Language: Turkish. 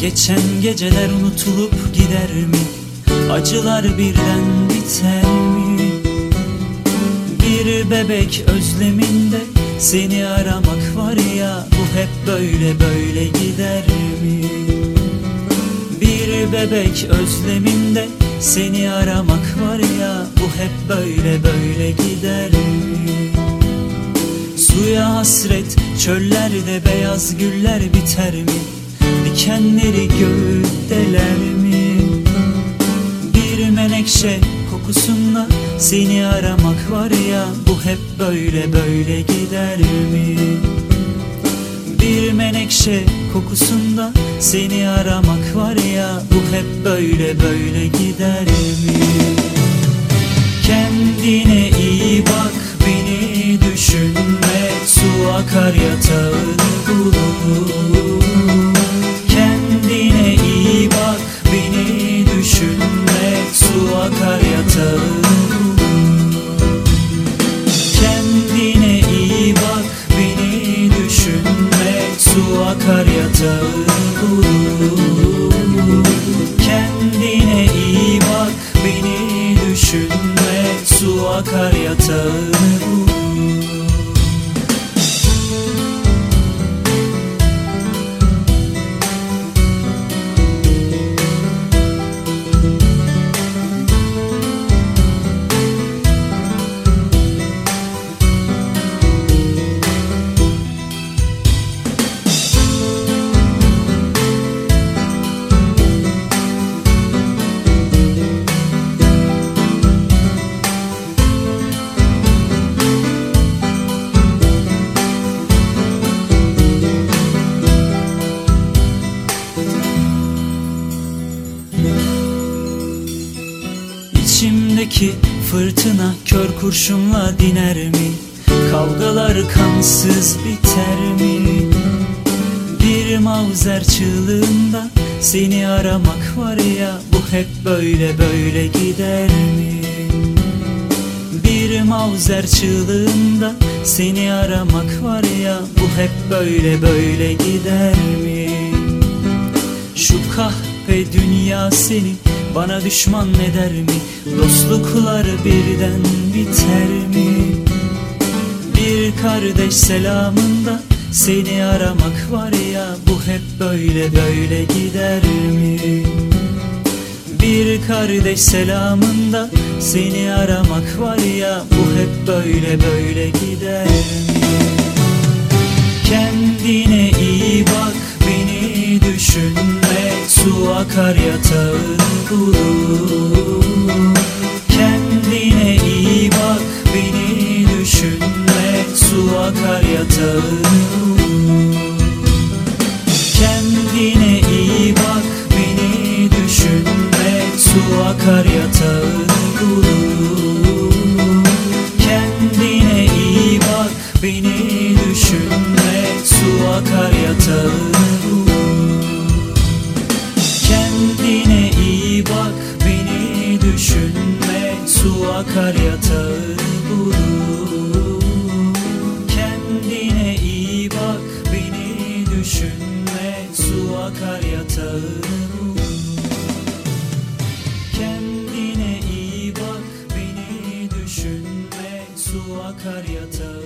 Geçen geceler unutulup gider mi? Acılar birden biter mi? Bir bebek özleminde seni aramak var ya Bu hep böyle böyle gider mi? Bir bebek özleminde seni aramak var ya Bu hep böyle böyle gider mi? Suya hasret çöllerde beyaz güller biter mi? Dikenleri göğütteler mi? Bir menekşe kokusunda seni aramak var ya Bu hep böyle böyle gider mi? Bir menekşe kokusunda seni aramak var ya Bu hep böyle böyle gider mi? Kendine iyi bak beni düşünme Su akar yatağını bulur Kendine iyi bak beni düşünme Su akar bulur Kendine iyi bak beni düşünme Su akar yatağını İçimdeki fırtına kör kurşunla diner mi? Kavgalar kansız biter mi? Bir mavzer çığlığında seni aramak var ya Bu hep böyle böyle gider mi? Bir mavzer çığlığında seni aramak var ya Bu hep böyle böyle gider mi? Şu kahpe dünya seni bana düşman eder mi? Dostluklar birden biter mi? Bir kardeş selamında seni aramak var ya Bu hep böyle böyle gider mi? Bir kardeş selamında seni aramak var ya Bu hep böyle böyle gider mi? Kendine iyi bak beni düşünme Su akar yatağını Kendine iyi bak beni düşünme Su akar yatağını Kendine iyi bak beni düşünme Su akar yatağını Kar yatağı bulur. Kendine iyi bak beni düşünme. Su akar yatağı bulur. Kendine iyi bak beni düşünme. Su akar yatağı